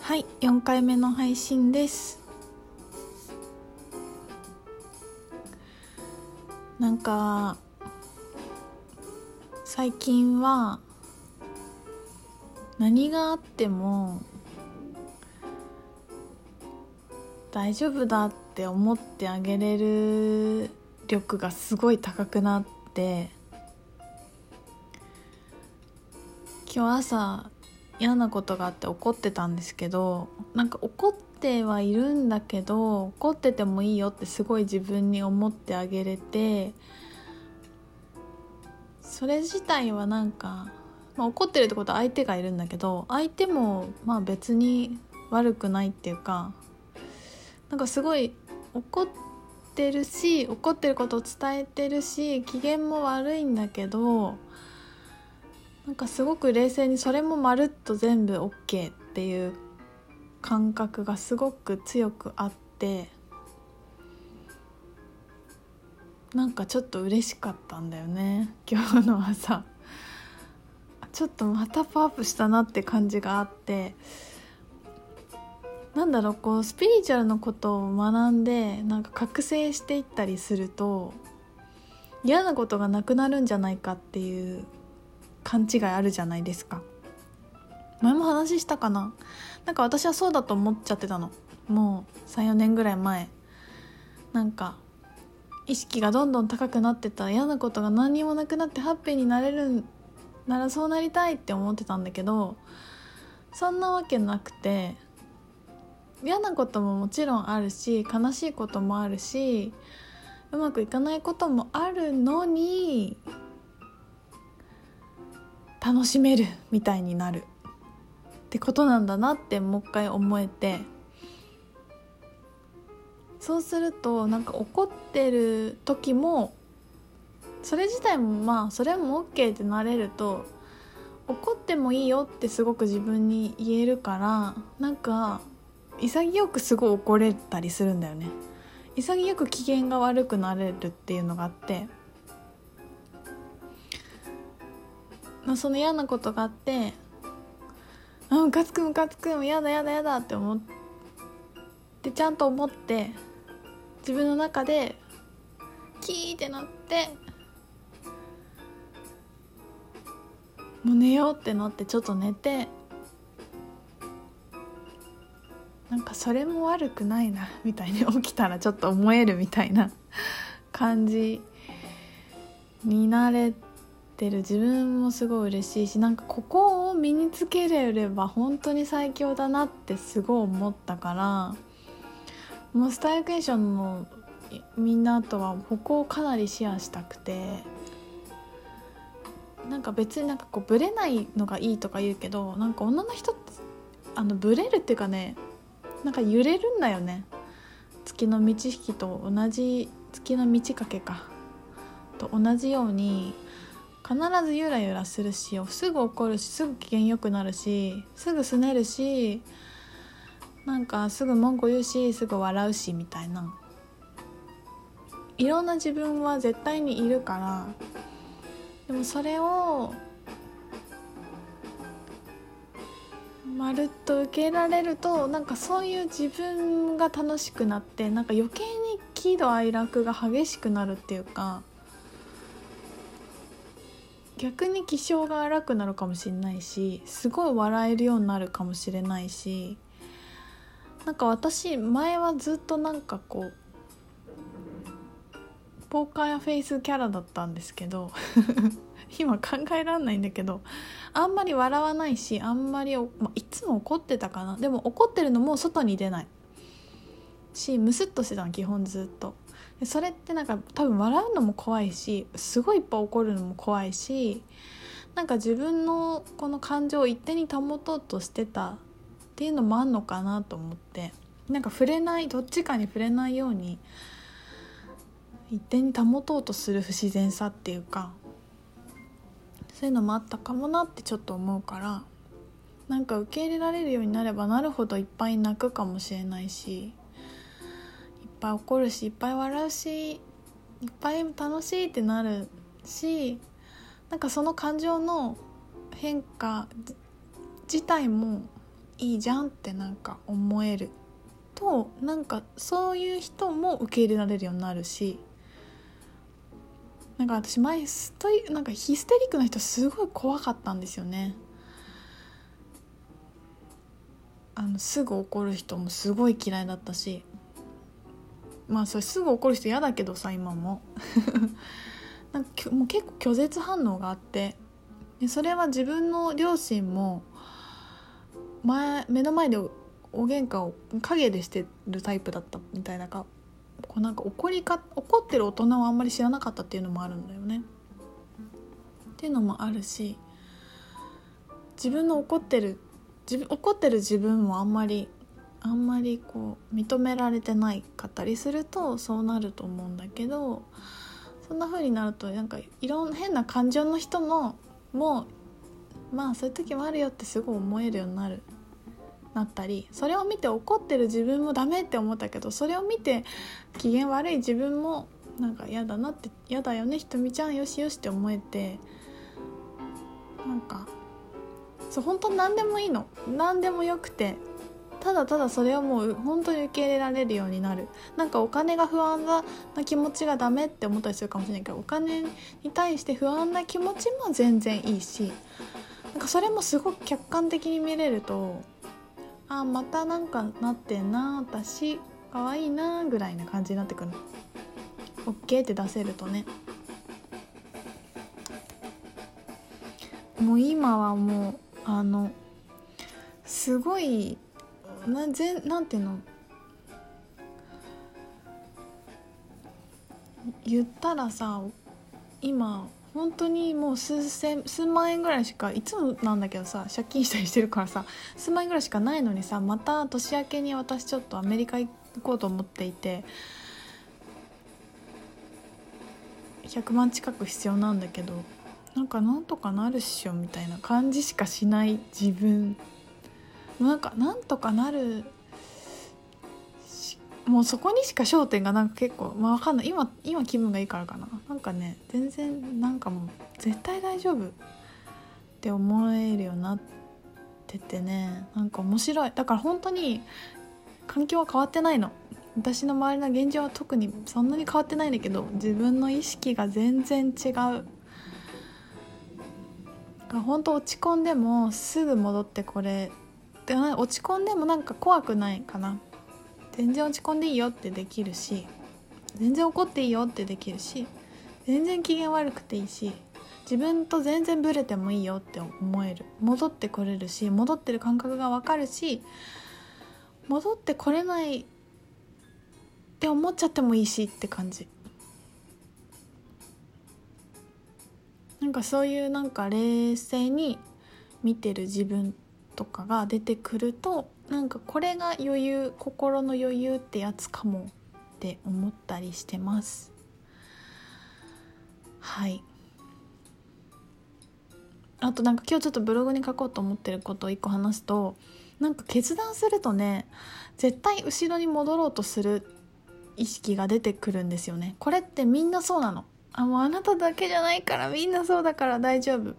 はい4回目の配信です。なんか最近は何があっても大丈夫だって思ってあげれる力がすごい高くなって今日朝嫌なことがあって怒ってたんですけどなんか怒ってはいるんだけど怒っててもいいよってすごい自分に思ってあげれてそれ自体はなんか、まあ、怒ってるってことは相手がいるんだけど相手もまあ別に悪くないっていうかなんかすごい怒ってるし怒ってることを伝えてるし機嫌も悪いんだけどなんかすごく冷静にそれもまるっと全部 OK っていう感覚がすごく強くあってなんかちょっと嬉しかったんだよね今日の朝。ちょっとまたパワーアップしたなって感じがあってなんだろうこうスピリチュアルのことを学んでなんか覚醒していったりすると嫌なことがなくなるんじゃないかっていう勘違いあるじゃないですか。前も話したかな。なんか私はそうだと思っちゃってたの。もう34年ぐらい前。なんか意識がどんどん高くなってた。嫌なことが何にもなくなってハッピーになれるならそうなりたいって思ってたんだけどそんなわけなくて嫌なことももちろんあるし悲しいこともあるしうまくいかないこともあるのに楽しめるみたいになる。ってことなんだなってもう一回思えて。そうするとなんか怒ってる時もそれ自体もまあそれも OK ってなれると怒ってもいいよってすごく自分に言えるからなんか潔くすごい怒れたりするんだよね。潔く機嫌が悪くなれるっていうのがあってまあ、その嫌なことがあってあムカつくムカつくやだやだやだって思ってちゃんと思って自分の中でキーってなってもう寝ようってなってちょっと寝てなんかそれも悪くないなみたいに起きたらちょっと思えるみたいな感じになれて。てる自分もすごい嬉しいしなんかここを身につけれれば本当に最強だなってすごい思ったからもうスタイルクエーションのみんなとはここをかなりシェアしたくてなんか別になんかこうブレないのがいいとか言うけどなんか女の人ってあのブレるっていうかねなんか揺れるんだよね。月の満ち引きと同じ月の満ち欠けかと同じように必ずゆらゆらするしすぐ怒るしすぐ機嫌よくなるしすぐすねるしなんかすぐ文句言うしすぐ笑うしみたいな。いろんな自分は絶対にいるからでもそれをまるっと受け入れられるとなんかそういう自分が楽しくなってなんか余計に喜怒哀楽が激しくなるっていうか逆に気性が荒くなるかもしれないしすごい笑えるようになるかもしれないしなんか私前はずっとなんかこうポーカーやフェイスキャラだったんですけど 今考えられないんだけどあんまり笑わないしあんまり、まあ、いつも怒ってたかな。でも怒ってるのも外に出ないしムスッとしてたの基本ずっと。それってなんか多分笑うのも怖いしすごいいっぱい怒るのも怖いしなんか自分のこの感情を一定に保とうとしてたっていうのもあんのかなと思って。なんか触れないどっちかに触れないように一定に保とうとする不自然さっていうかそういうのもあったかもなってちょっと思うからなんか受け入れられるようになればなるほどいっぱい泣くかもしれないしぱい怒るしいっぱい笑うしいっぱい楽しいってなるしなんかその感情の変化自体もいいじゃんってなんか思えるとなんかそういう人も受け入れられるようになるしなんか私前ストイなんかヒステリックな人すごい怖かったんですよね。あのすぐ怒る人もすごい嫌いだったしまあそれすぐ怒る人嫌だけどさ今も。なんかもう結構拒絶反応があって。でそれは自分の両親も前目の前でお喧嘩を陰でしてるタイプだったみたいなか。こうなんか怒りか怒ってる大人はあんまり知らなかったっていうのもあるんだよね。っていうのもあるし自分の怒ってる自分怒ってる自分もあんまりあんまりこう認められてないかったりするとそうなると思うんだけどそんな風になるとなんかいろんな変な感情の人のもうまあそういう時もあるよってすごい思えるようになるなったりそれを見て怒ってる自分もダメって思ったけどそれを見て機嫌悪い自分もなんか嫌だなって嫌だよねひとみちゃんよしよしって思えてなんかそう本当何でもいいの。何でもよくてただただそれをもう本当に受け入れられるようになる。なんかお金が不安な気持ちがダメって思ったりするかもしれないけどお金に対して不安な気持ちも全然いいしなんかそれもすごく客観的に見れるとあまたなんかなってんな私可愛いなぐらいな感じになってくる。OK って出せるとね。もう今はもうあのすごいなぜなんていうの？言ったらさ今本当にもう数千数万円ぐらいしかいつもなんだけどさ借金したりしてるからさ数万円ぐらいしかないのにさまた年明けに私ちょっとアメリカ行こうと思っていて100万近く必要なんだけどなんかなんとかなるっしょみたいな感じしかしない自分。なんかなんとかなるもうそこにしか焦点がなんか結構まあ分かんない。今今気分がいいからかな。なんかね全然なんかもう絶対大丈夫って思えるようになっててね。なんか面白い。だから本当に環境は変わってないの。私の周りの現状は特にそんなに変わってないんだけど自分の意識が全然違う。本当落ち込んでもすぐ戻ってこれ落ち込んでもなんか怖くないかな。全然落ち込んでいいよってできるし全然怒っていいよってできるし全然機嫌悪くていいし自分と全然ブレてもいいよって思える。戻ってこれるし戻ってる感覚が分かるし戻ってこれないって思っちゃってもいいしって感じ。なんかそういうなんか冷静に見てる自分とかが出てくるとなんかこれが余裕心の余裕ってやつかもって思ったりしてます。はい。あとなんか今日ちょっとブログに書こうと思ってることを一個話すとなんか決断するとね絶対後ろに戻ろうとする意識が出てくるんですよね。これってみんなそうなの。あもうあなただけじゃないからみんなそうだから大丈夫。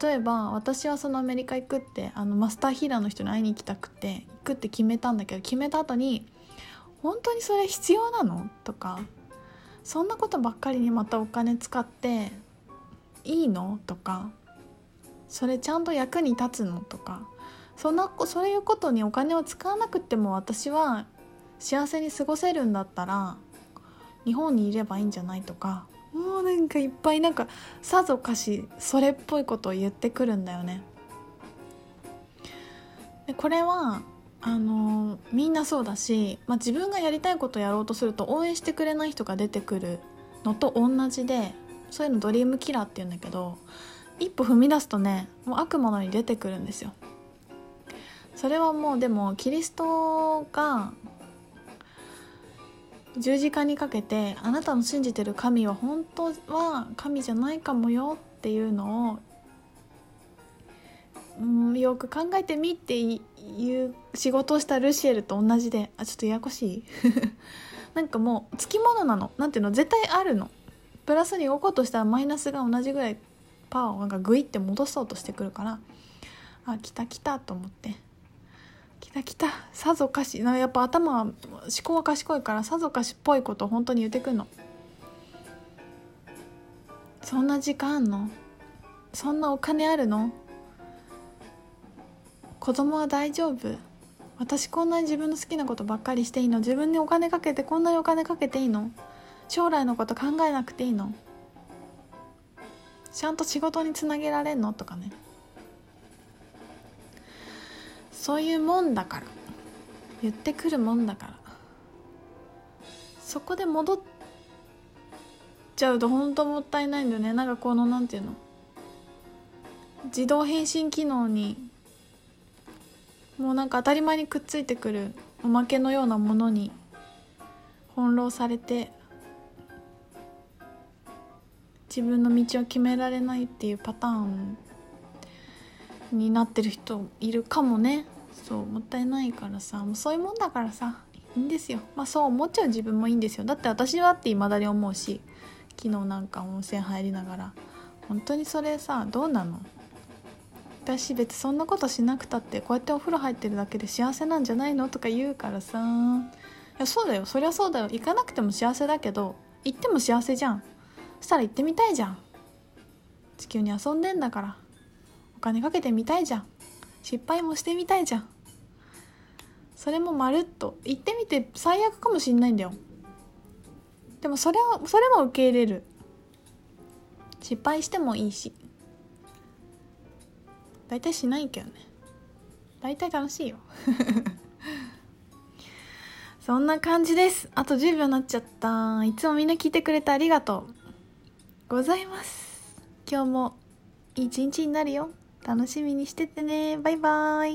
例えば私はそのアメリカ行くってあのマスターヒーラーの人に会いに行きたくて行くって決めたんだけど決めた後に「本当にそれ必要なの?」とか「そんなことばっかりにまたお金使っていいの?」とか「それちゃんと役に立つの?」とかそんなそういうことにお金を使わなくても私は幸せに過ごせるんだったら日本にいればいいんじゃない？とかもうなんかいっぱいなんかさぞかしそれっぽいことを言ってくるんだよね。でこれはあのみんなそうだし、まあ、自分がやりたいことをやろうとすると応援してくれない人が出てくるのと同じでそういうのドリームキラーって言うんだけど一歩踏み出すとねもう悪魔のに出てくるんですよ。それはもうでもキリストが十字架にかけてあなたの信じてる神は本当は神じゃないかもよっていうのを、うん、よく考えてみっていう仕事をしたルシエルと同じであちょっとややこしい。なんかもうつきものなの。なんていうの？絶対あるの。プラスに動こうとしたらマイナスが同じぐらいパワーをなんかグイって戻そうとしてくるから。あ来た来たと思って。来た来た。さぞかし。なやっぱ頭は思考は賢いからさぞかしっぽいこと本当に言ってくんの。そんな時間あんの？そんなお金あるの？子供は大丈夫？私こんなに自分の好きなことばっかりしていいの？自分にお金かけてこんなにお金かけていいの？将来のこと考えなくていいの？ちゃんと仕事につなげられんの？とかね。そういうもんだから。言ってくるもんだから。そこで戻っちゃうと本当もったいないんだよね。なんかこのなんていうの。自動返信機能にもうなんか当たり前にくっついてくるおまけのようなものに翻弄されて自分の道を決められないっていうパターンになってる人いるかもね。そうもったいないからさもうそういうもんだからさいいんですよ。まあそう思っちゃう自分もいいんですよ。だって私はって未だに思うし昨日なんか温泉入りながら。本当にそれさどうなの？私別にそんなことしなくたってこうやってお風呂入ってるだけで幸せなんじゃないの？とか言うからさ。いやそうだよ。そりゃそうだよ。行かなくても幸せだけど行っても幸せじゃん。そしたら行ってみたいじゃん。地球に遊んでんだから。お金かけてみたいじゃん。失敗もしてみたいじゃん。それもまるっと。言ってみて最悪かもしんないんだよ。でもそれはそれも受け入れる。失敗してもいいし。大体しないけどね。大体楽しいよ。そんな感じです。あと10秒になっちゃった。いつもみんな聞いてくれてありがとう。ございます。今日もいい一日になるよ。楽しみにしててね。バイバイ。